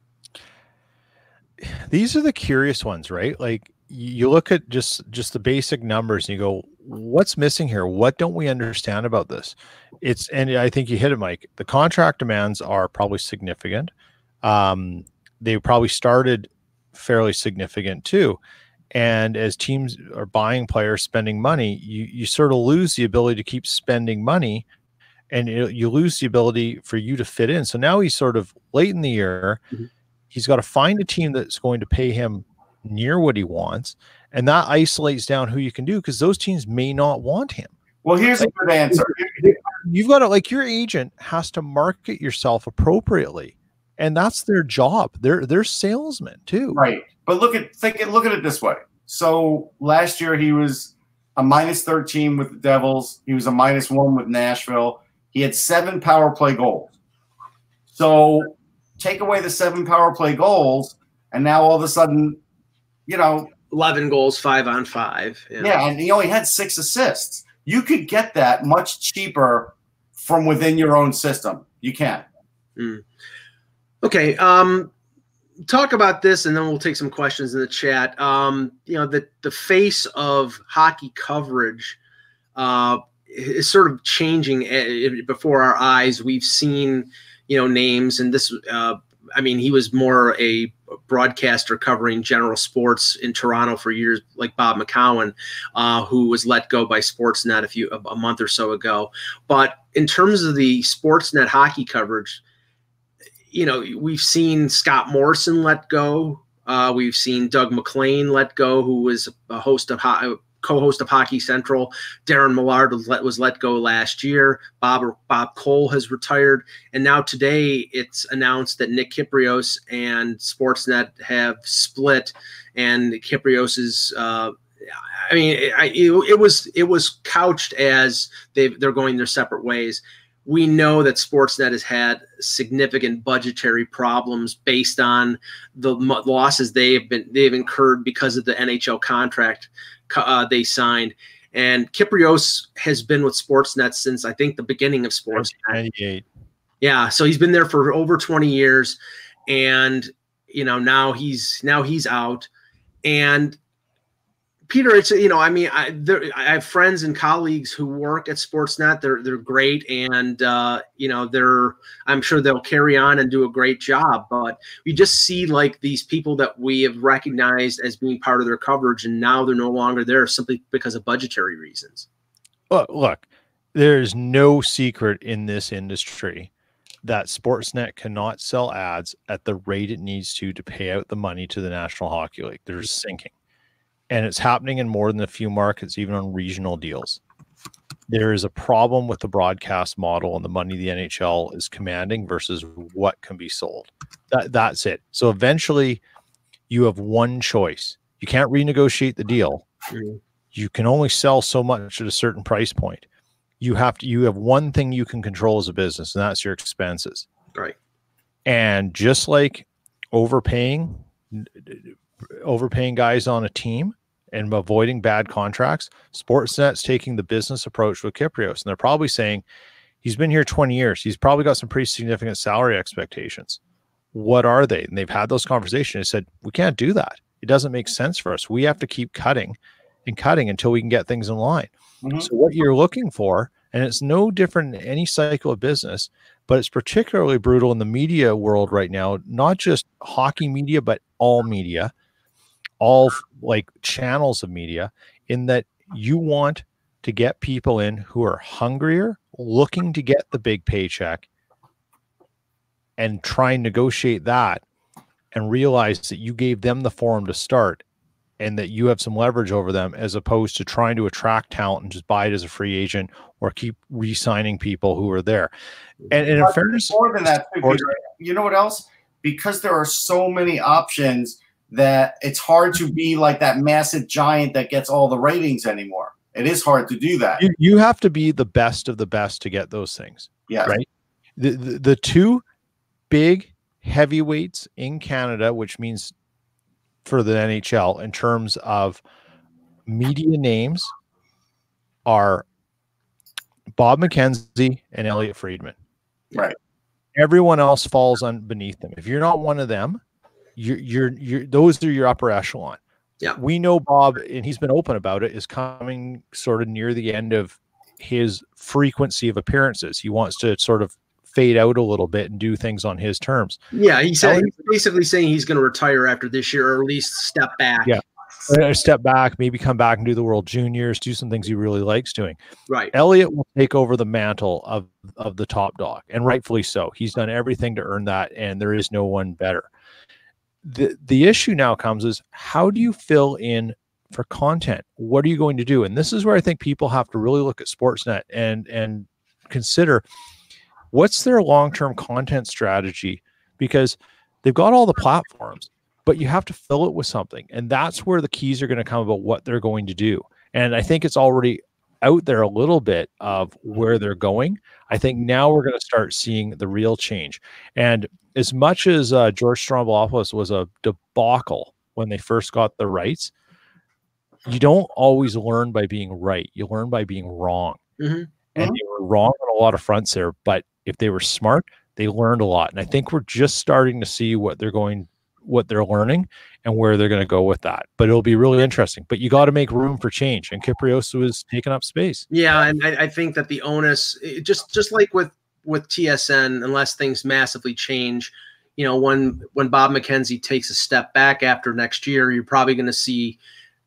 These are the curious ones, right? Like you look at just just the basic numbers and you go what's missing here? What don't we understand about this? It's and i think you hit it mike. The contract demands are probably significant. Um, they probably started fairly significant too. And as teams are buying players spending money you you sort of lose the ability to keep spending money and you lose the ability for you to fit in. So now he's sort of late in the year. Mm-hmm. he's got to find a team that's going to pay him near what he wants, and that isolates down who you can do because those teams may not want him. Well, here's like, a good answer. You've got to like your agent has to market yourself appropriately, and that's their job. They're they're salesmen too. Right. But look at think it look at it this way. So last year he was a minus 13 with the Devils. He was a minus one with Nashville. He had seven power play goals. So take away the seven power play goals, and now all of a sudden you know, 11 goals, five on five. Yeah. yeah, and he only had six assists. You could get that much cheaper from within your own system. You can. Mm. Okay. Um, talk about this, and then we'll take some questions in the chat. Um, you know, the the face of hockey coverage uh, is sort of changing eh, before our eyes. We've seen, you know, names, and this. Uh, I mean, he was more a broadcaster covering general sports in Toronto for years, like Bob McCown, uh, who was let go by Sportsnet a few a month or so ago. But in terms of the Sportsnet hockey coverage, you know, we've seen Scott Morrison let go. Uh, we've seen Doug MacLean let go, who was a host of ho- co-host of Hockey Central. Darren Millard was let, was let go last year. Bob Bob Cole has retired, and now today it's announced that Nick Kypreos and Sportsnet have split, and Kypreos is. Uh, I mean, it, it was it was couched as they they're going their separate ways we know that Sportsnet has had significant budgetary problems based on the losses they've been they've incurred because of the NHL contract uh, they signed. And Kypreos has been with Sportsnet since I think the beginning of Sportsnet. Yeah, so he's been there for over 20 years, and you know now he's now he's out, and Peter, it's you know, I mean, I, there, I have friends and colleagues who work at Sportsnet. They're they're great, and uh, you know, they're I'm sure they'll carry on and do a great job. But we just see like these people that we have recognized as being part of their coverage, and now they're no longer there simply because of budgetary reasons. Look, look, there's no secret in this industry that Sportsnet cannot sell ads at the rate it needs to to pay out the money to the National Hockey League. They're sinking and it's happening in more than a few markets, even on regional deals. There is a problem with the broadcast model and the money the NHL is commanding versus what can be sold. That, that's it. So eventually, you have one choice. You can't renegotiate the deal. You can only sell so much at a certain price point. You have to. You have one thing you can control as a business, and that's your expenses. Right. And just like overpaying, overpaying guys on a team, and avoiding bad contracts, Sportsnet's taking the business approach with Kypreos, And they're probably saying he's been here 20 years. He's probably got some pretty significant salary expectations. What are they? And they've had those conversations. They said, we can't do that. It doesn't make sense for us. We have to keep cutting and cutting until we can get things in line. Mm-hmm. So, what you're looking for, and it's no different in any cycle of business, but it's particularly brutal in the media world right now, not just hockey media, but all media all like channels of media in that you want to get people in who are hungrier, looking to get the big paycheck, and try and negotiate that and realize that you gave them the forum to start and that you have some leverage over them as opposed to trying to attract talent and just buy it as a free agent or keep re-signing people who are there. And, and in fairness, more than that, too, Peter, you know what else? Because there are so many options that it's hard to be like that massive giant that gets all the ratings anymore. It is hard to do that. You, you have to be the best of the best to get those things. Yeah. Right. The, the, the two big heavyweights in Canada, which means for the NHL in terms of media names, are Bob McKenzie and Elliotte Friedman. Right. Everyone else falls on beneath them. If you're not one of them, you're you're you're those are your upper echelon. Yeah. We know Bob, and he's been open about it, is coming sort of near the end of his frequency of appearances. He wants to sort of fade out a little bit and do things on his terms. Yeah, he said he's basically saying he's going to retire after this year, or at least step back. Yeah, step back, maybe come back and do the World Juniors, do some things he really likes doing. Right. Elliotte will take over the mantle of of the top dog, and rightfully so. He's done everything to earn that, and there is no one better the the issue now comes is how do you fill in for content? What are you going to do? And this is where i think people have to really look at sportsnet and and consider what's their long-term content strategy? Because they've got all the platforms but you have to fill it with something. And that's where the keys are going to come about what they're going to do. And i think it's already out there a little bit of where they're going i think now we're going to start seeing the real change and as much as uh, George Stroumboulopoulos was a debacle when they first got the rights, you don't always learn by being right. You learn by being wrong. Mm-hmm. And mm-hmm. they were wrong on a lot of fronts there. But if they were smart, they learned a lot. And I think we're just starting to see what they're going, what they're learning, and where they're going to go with that. But it'll be really interesting. But you got to make room for change. And Kypreos was taking up space. Yeah, and I, I think that the onus, just just like with with TSN unless things massively change. You know, when when Bob McKenzie takes a step back after next year, you're probably going to see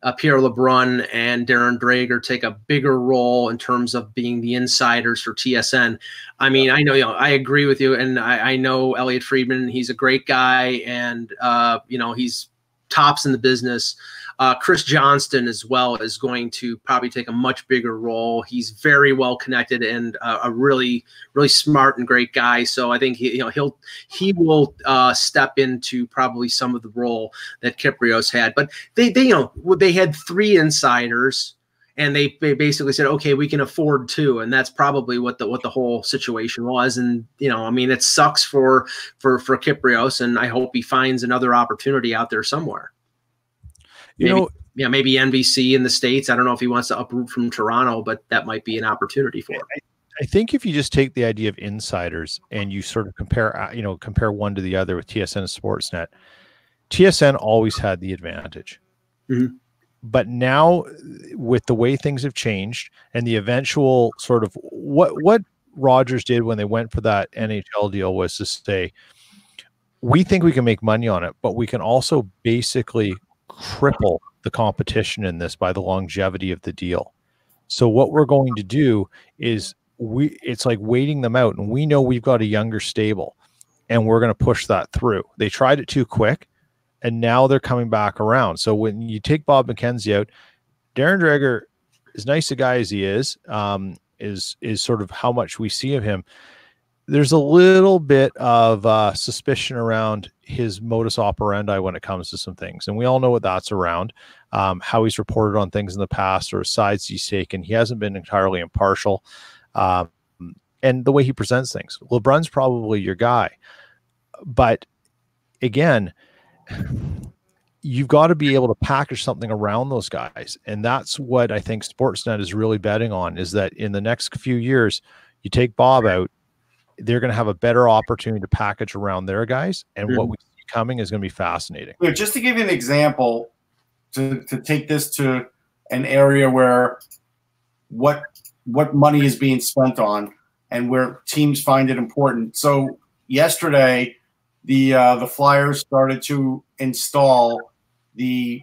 uh, Pierre LeBrun and Darren Dreger take a bigger role in terms of being the insiders for TSN. I mean, I know, you know, I agree with you, and I, I know Elliotte Friedman. He's a great guy, and uh, you know, he's tops in the business. Uh, Chris Johnston as well is going to probably take a much bigger role. He's very well connected and uh, a really, really smart and great guy. So I think he, you know, he'll he will uh, step into probably some of the role that Kypreos had. But they, they, you know, they had three insiders and they, they basically said, okay, we can afford two, and that's probably what the what the whole situation was. And you know, I mean, it sucks for for for Kypreos, and I hope he finds another opportunity out there somewhere. You maybe, know, yeah, maybe NBC in the states. I don't know if he wants to uproot from Toronto, but that might be an opportunity for him. I, I think if you just take the idea of insiders and you sort of compare, uh, you know, compare one to the other with TSN and Sportsnet, TSN always had the advantage. Mm-hmm. But now with the way things have changed and the eventual sort of what what Rogers did when they went for that NHL deal was to say we think we can make money on it, but we can also basically cripple the competition in this by the longevity of the deal. So what we're going to do is we it's like waiting them out and we know we've got a younger stable and we're going to push that through. They tried it too quick and now they're coming back around. So when you take Bob McKenzie out, Darren Dreger, as nice a guy as he is, um, is is sort of how much we see of him there's a little bit of uh, suspicion around his modus operandi when it comes to some things, and we all know what that's around. Um, how he's reported on things in the past or sides he's taken. He hasn't been entirely impartial, um, and the way he presents things. LeBrun's probably your guy, but again, you've got to be able to package something around those guys, and that's what I think Sportsnet is really betting on. Is that in the next few years, you take Bob out they're going to have a better opportunity to package around their guys, and mm-hmm. what we see coming is going to be fascinating. Just to give you an example, to, to take this to an area where what what money is being spent on and where teams find it important. So yesterday, the uh, the Flyers started to install the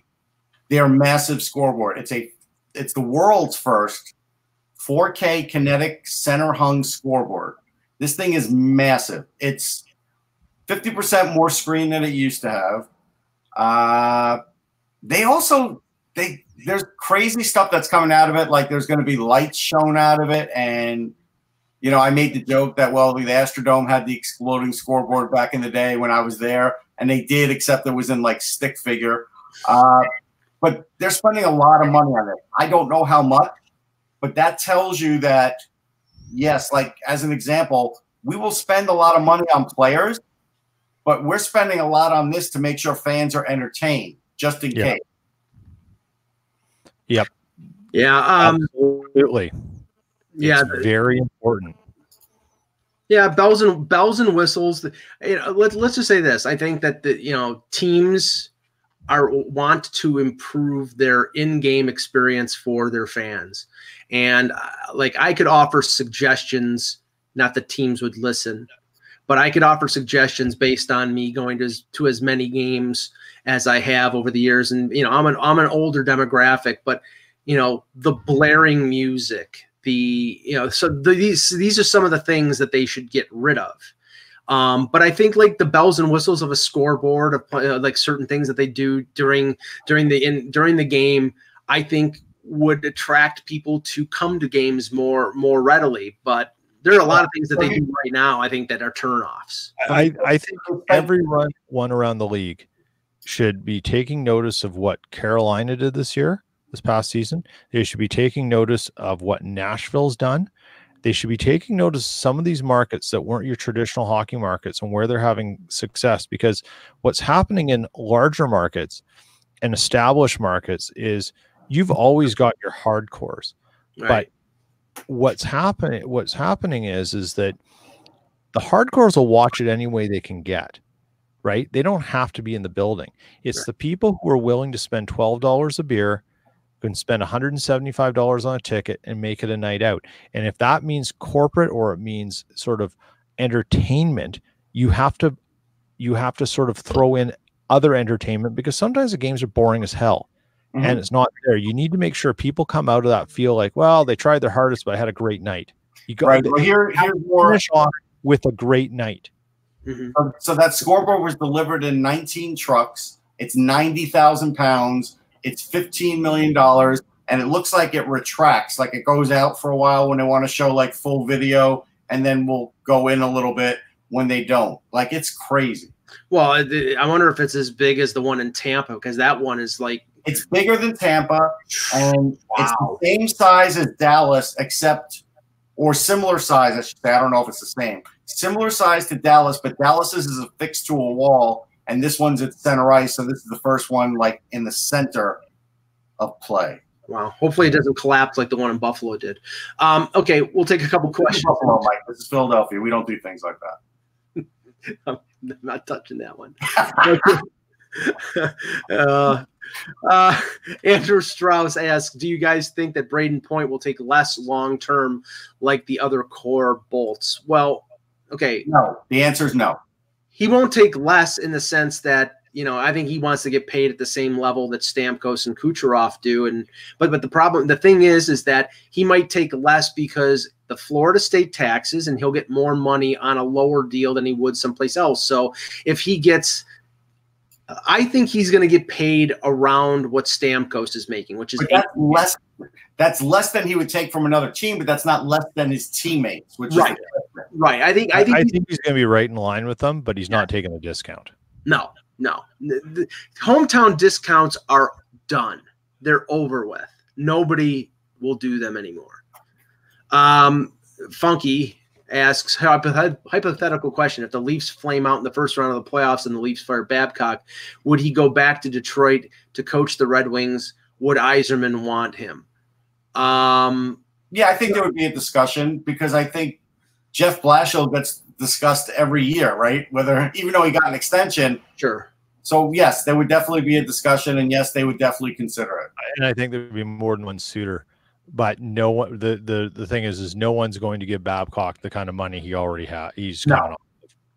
their massive scoreboard. It's a it's the world's first 4K kinetic center hung scoreboard. This thing is massive. It's 50% more screen than it used to have. Uh, they also they there's crazy stuff that's coming out of it. Like there's going to be lights shown out of it, and you know I made the joke that well the Astrodome had the exploding scoreboard back in the day when I was there, and they did, except it was in like stick figure. Uh, but they're spending a lot of money on it. I don't know how much, but that tells you that yes, like as an example, we will spend a lot of money on players, but we're spending a lot on this to make sure fans are entertained, just in case. Yep. Yeah. Um, Absolutely. Yeah. It's very important. Yeah, bells and bells and whistles. You know, let's let's just say this. I think that the you know teams are want to improve their in-game experience for their fans and uh, like i could offer suggestions not that teams would listen but i could offer suggestions based on me going to, to as many games as i have over the years and you know i'm an i'm an older demographic but you know the blaring music the you know so the, these these are some of the things that they should get rid of um, but I think like the bells and whistles of a scoreboard, of uh, like certain things that they do during during the in during the game, I think would attract people to come to games more more readily. But there are a lot of things that they do right now. I think that are turnoffs. I I think everyone one around the league should be taking notice of what Carolina did this year, this past season. They should be taking notice of what Nashville's done they should be taking notice of some of these markets that weren't your traditional hockey markets and where they're having success because what's happening in larger markets and established markets is you've always got your hardcores right. but what's happening what's happening is is that the hardcores will watch it any way they can get right they don't have to be in the building it's right. the people who are willing to spend $12 a beer can spend $175 on a ticket and make it a night out. And if that means corporate or it means sort of entertainment, you have to you have to sort of throw in other entertainment because sometimes the games are boring as hell mm-hmm. and it's not there. You need to make sure people come out of that feel like, well, they tried their hardest, but I had a great night. You got right. well, here, more finish off with a great night. Mm-hmm. So, so that scoreboard was delivered in 19 trucks. It's 90,000 pounds it's $15 million and it looks like it retracts, like it goes out for a while when they want to show like full video and then we'll go in a little bit when they don't. Like it's crazy. Well, I wonder if it's as big as the one in Tampa because that one is like it's bigger than Tampa and wow. it's the same size as Dallas, except or similar size. I should say. I don't know if it's the same. Similar size to Dallas, but Dallas's is affixed to a wall, and this one's at center ice. So this is the first one like in the center of play. Wow. Hopefully it doesn't collapse like the one in Buffalo did. Um, okay, we'll take a couple questions. Buffalo, Mike. This is Philadelphia. We don't do things like that. I'm not touching that one. uh, Uh, Andrew Strauss asks, "Do you guys think that Brayden Point will take less long term, like the other core bolts?" Well, okay, No, the answer is no. He won't take less in the sense that you know I think he wants to get paid at the same level that Stamkos and Kucherov do, and but but the problem, the thing is, is that he might take less because the Florida state taxes, and he'll get more money on a lower deal than he would someplace else. So if he gets I think he's going to get paid around what Stamkos is making, which is that's less. That's less than he would take from another team, but that's not less than his teammates. Which Right. is right. I think I, I think, I think he's going to be right in line with them, but he's not taking a discount. no, no. The, the hometown discounts are done. They're over with. Nobody will do them anymore. Um, Funky asks hypothet- hypothetical question: If the Leafs flame out in the first round of the playoffs and the Leafs fire Babcock, would he go back to Detroit to coach the Red Wings? Would Yzerman want him? Um, Yeah, I think there would be a discussion because I think Jeff Blashill gets discussed every year, right? Whether even though he got an extension. sure. So yes, there would definitely be a discussion, and yes, they would definitely consider it. And I think there would be more than one suitor. But no one. The the the thing is, is no one's going to give Babcock the kind of money he already has. He's No. coming off.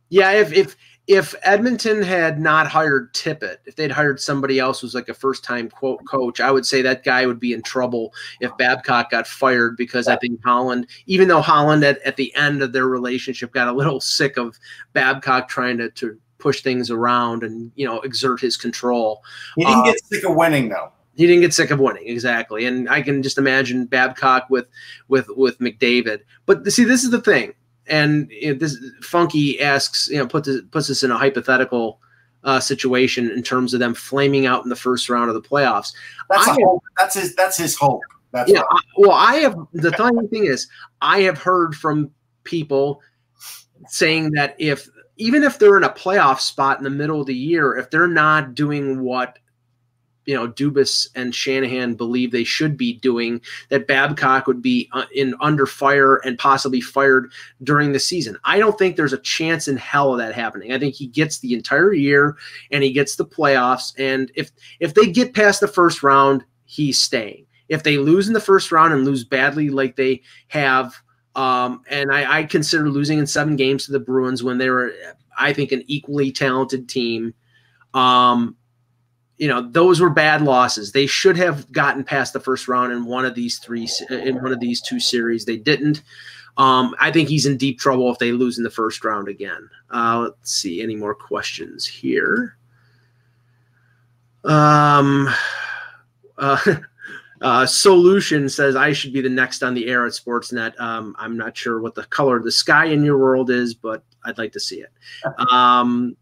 Yeah, if if if Edmonton had not hired Tippett, if they'd hired somebody else who's like a first time quote coach, I would say that guy would be in trouble if Babcock got fired because I think Holland, even though Holland at, at the end of their relationship got a little sick of Babcock trying to, to push things around and you know exert his control. He didn't Uh, get sick of winning though. He didn't get sick of winning, exactly. And I can just imagine Babcock with with with McDavid. But see, this is the thing, and you know, this Funky asks, you know, puts this, puts us in a hypothetical uh, situation in terms of them flaming out in the first round of the playoffs. That's I-. That's his. That's his hope. That's Yeah. I, well, I have the funny thing is, I have heard from people saying that if even if they're in a playoff spot in the middle of the year, if they're not doing what you know Dubas and Shanahan believe they should be doing, that Babcock would be uh, in under fire and possibly fired during the season. I don't think there's a chance in hell of that happening. I think he gets the entire year and he gets the playoffs. And if if they get past the first round, he's staying. If they lose in the first round and lose badly like they have, um, and I, I consider losing in seven games to the Bruins when they were, I think, an equally talented team. Um, you know, those were bad losses. They should have gotten past the first round in one of these three, in one of these two series. They didn't. Um, I think he's in deep trouble if they lose in the first round again. Uh, let's see. Any more questions here? Um, uh, uh, Solution says I should be the next on the air at Sportsnet. Um, I'm not sure what the color of the sky in your world is, but I'd like to see it. Um,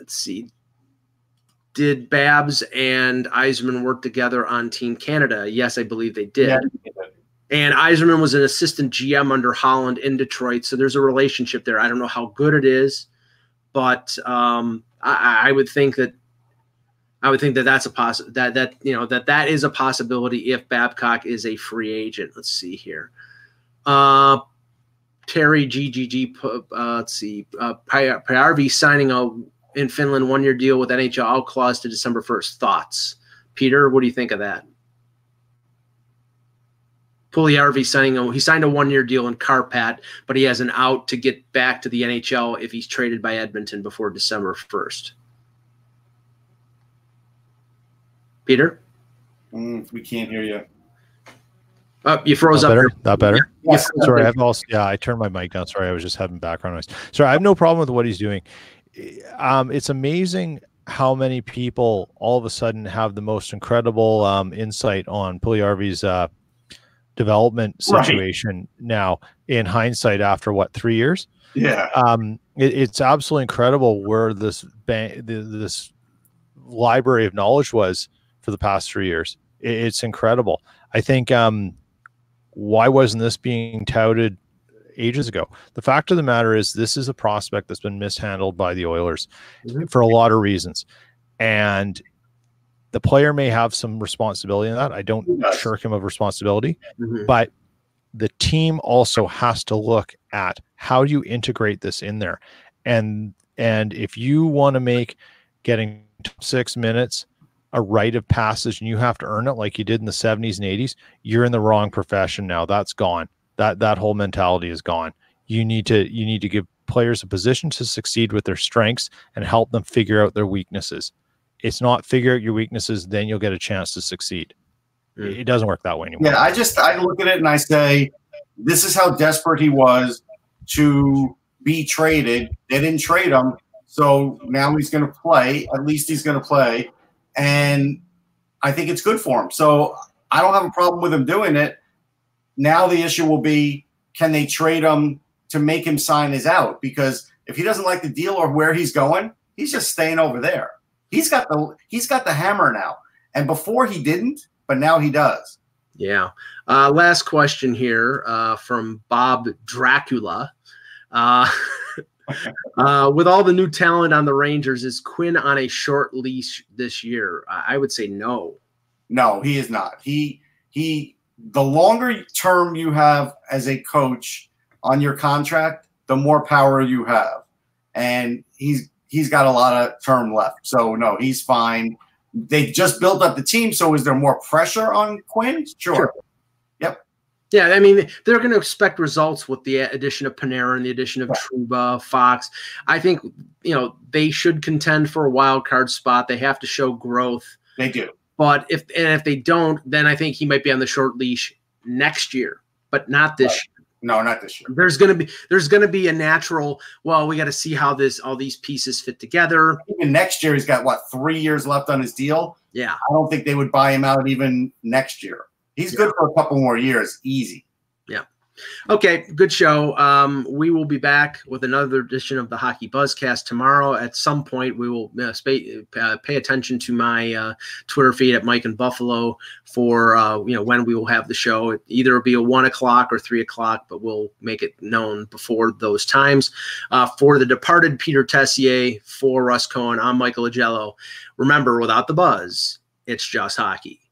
let's see. Did Babs and Yzerman work together on Team Canada? Yes, I believe they did. Yeah. And Yzerman was an assistant GM under Holland in Detroit, so there's a relationship there. I don't know how good it is, but um, I, I would think that I would think that that's a poss that that you know that that is a possibility if Babcock is a free agent. Let's see here. Uh, Terry GGG. Uh, let's see. Uh, Piarvi signing a in Finland one year deal with NHL out clause to December first. Thoughts, Peter? What do you think of that? Puljujarvi signing a he signed a one year deal in Kärpät, but he has an out to get back to the NHL if he's traded by Edmonton before December first. Peter, Mm, we can't hear you. oh, you froze That up. better? there. That better? Yes. Sorry, I've also yeah, I turned my mic down. Sorry, I was just having background noise. Sorry, I have no problem with what he's doing. Um, it's amazing how many people all of a sudden have the most incredible um, insight on Puljujarvi's uh, development Right. situation now. In hindsight, after what three years, Yeah. um, it, it's absolutely incredible where this ban- this library of knowledge was for the past three years. It, it's incredible. I think um, why wasn't this being touted ages ago? The fact of the matter is, this is a prospect that's been mishandled by the Oilers Mhm. for a lot of reasons, and the player may have some responsibility in that. I don't shirk him of responsibility Mhm. but the team also has to look at how do you integrate this in there and and if you want to make getting six minutes a rite of passage and you have to earn it like you did in the 70s and 80s, you're in the wrong profession now. That's gone. That that whole mentality is gone. You need to you need to give players a position to succeed with their strengths and help them figure out their weaknesses. It's not figure out your weaknesses, then you'll get a chance to succeed. It doesn't work that way anymore. Yeah, I just I look at it and I say, this is how desperate he was to be traded. They didn't trade him, so now he's going to play. At least he's going to play, and I think it's good for him. So I don't have a problem with him doing it. Now the issue will be, can they trade him to make him sign his out? Because if he doesn't like the deal or where he's going, he's just staying over there. He's got the he's got the hammer now, and before he didn't, but now he does. Yeah. Uh, last question here uh, from Bob Dracula. Uh, uh, with all the new talent on the Rangers, is Quinn on a short leash this year? I would say no. No, he is not. He he. The longer term you have as a coach on your contract, the more power you have, and he's he's got a lot of term left. So no, he's fine. They just built up the team. So is there more pressure on Quinn? Sure. sure. Yep. Yeah, I mean, they're going to expect results with the addition of Panarin and the addition of. Trouba, Fox. I think you know they should contend for a wild card spot. They have to show growth. They do. But if and if they don't, then I think he might be on the short leash next year, but not this right. year. No, not this year. There's gonna be there's gonna be a natural. Well, we got to see how this all these pieces fit together. Even next year, he's got what three years left on his deal. Yeah, I don't think they would buy him out even next year. He's yeah. good for a couple more years, easy. Okay, good show. Um, we will be back with another edition of the Hockey Buzzcast tomorrow. At some point, we will uh, sp- uh, pay attention to my uh, Twitter feed at Mike and Buffalo for uh, you know when we will have the show. It either will be a one o'clock or three o'clock, but we'll make it known before those times. Uh, for the departed Peter Tessier, for Russ Cohen, I'm Michael Augello. Remember, without the buzz, it's just hockey.